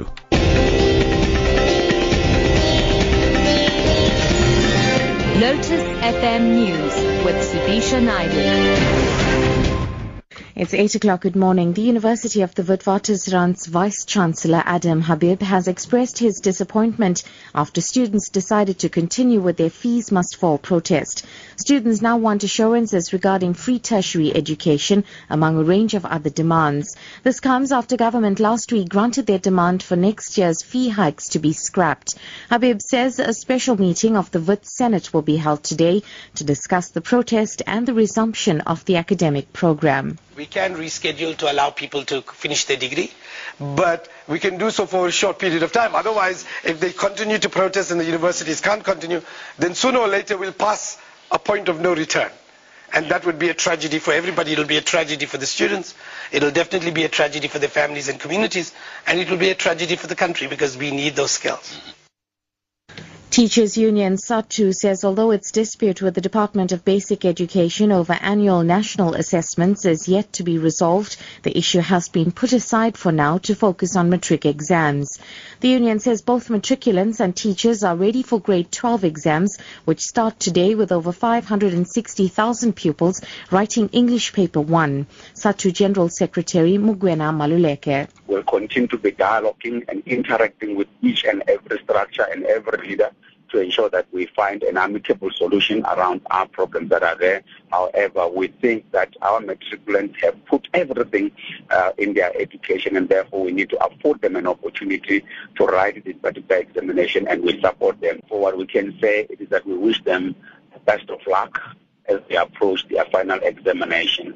Naidu. Lotus FM News with Sudisha Naidu. It's 8 o'clock. Good morning. The University of the Witwatersrand's Vice Chancellor Adam Habib has expressed his disappointment after students decided to continue with their fees must fall protest. Students now want assurances regarding free tertiary education among a range of other demands. This comes after government last week granted their demand for next year's fee hikes to be scrapped. Habib says a special meeting of the Wits Senate will be held today to discuss the protest and the resumption of the academic program we can reschedule to allow people to finish their degree, but we can do so for a short period of time. Otherwise, if they continue to protest and the universities can't continue, then sooner or later we'll pass a point of no return. And that would be a tragedy for everybody. It'll be a tragedy for the students. It'll definitely be a tragedy for their families and communities. And it will be a tragedy for the country because we need those skills. Mm-hmm. Teachers Union Sadtu says although its dispute with the Department of Basic Education over annual national assessments is yet to be resolved, the issue has been put aside for now to focus on matric exams. The union says both matriculants and teachers are ready for grade 12 exams, which start today with over 560,000 pupils writing English paper 1. Sadtu General Secretary Mugwena Maluleke. We'll continue to be dialoguing and interacting with each and every structure and every leader to ensure that we find an amicable solution around our problems that are there. However, we think that our matriculants have put everything uh, in their education and therefore we need to afford them an opportunity to write this particular examination and we support them. For what we can say is that we wish them the best of luck as they approach their final examination.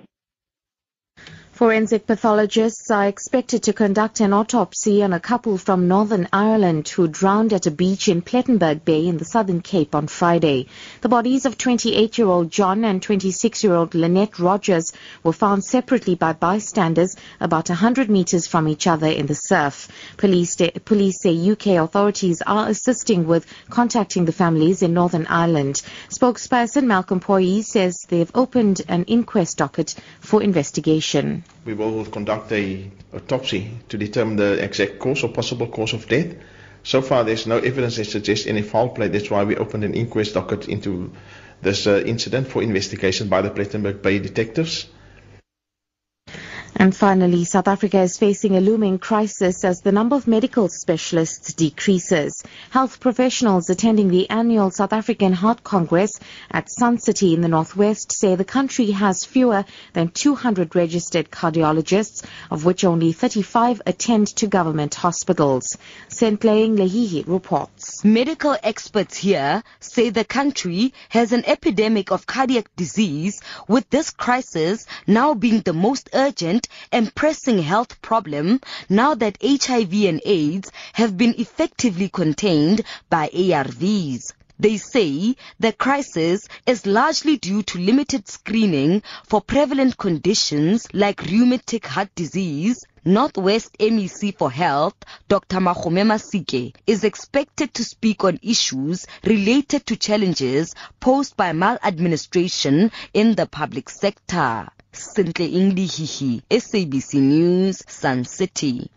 Forensic pathologists are expected to conduct an autopsy on a couple from Northern Ireland who drowned at a beach in Plettenberg Bay in the Southern Cape on Friday. The bodies of 28-year-old John and 26-year-old Lynette Rogers were found separately by bystanders about 100 meters from each other in the surf. Police, police say UK authorities are assisting with contacting the families in Northern Ireland. Spokesperson Malcolm Pojie says they've opened an inquest docket for investigation we will conduct a autopsy to determine the exact cause or possible cause of death. So far, there's no evidence that suggests any foul play. That's why we opened an inquest docket into this uh, incident for investigation by the Plettenberg Bay detectives. And finally, South Africa is facing a looming crisis as the number of medical specialists decreases. Health professionals attending the annual South African Heart Congress at Sun City in the northwest say the country has fewer than 200 registered cardiologists, of which only 35 attend to government hospitals. Sentleing Lehihi reports. Medical experts here say the country has an epidemic of cardiac disease, with this crisis now being the most urgent and pressing health problem now that HIV and AIDS have been effectively contained by ARVs. They say the crisis is largely due to limited screening for prevalent conditions like rheumatic heart disease. Northwest MEC for Health, Dr. Magome Masike, is expected to speak on issues related to challenges posed by maladministration in the public sector. Sentle Ingli SABC News, Sun City.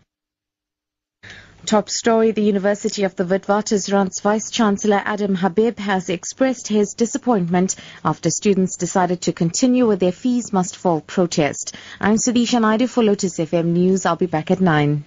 Top story, the University of the Witwatersrand's Vice Chancellor Adam Habib has expressed his disappointment after students decided to continue with their fees must fall protest. I'm Sudisha Naidu for Lotus FM News. I'll be back at 9.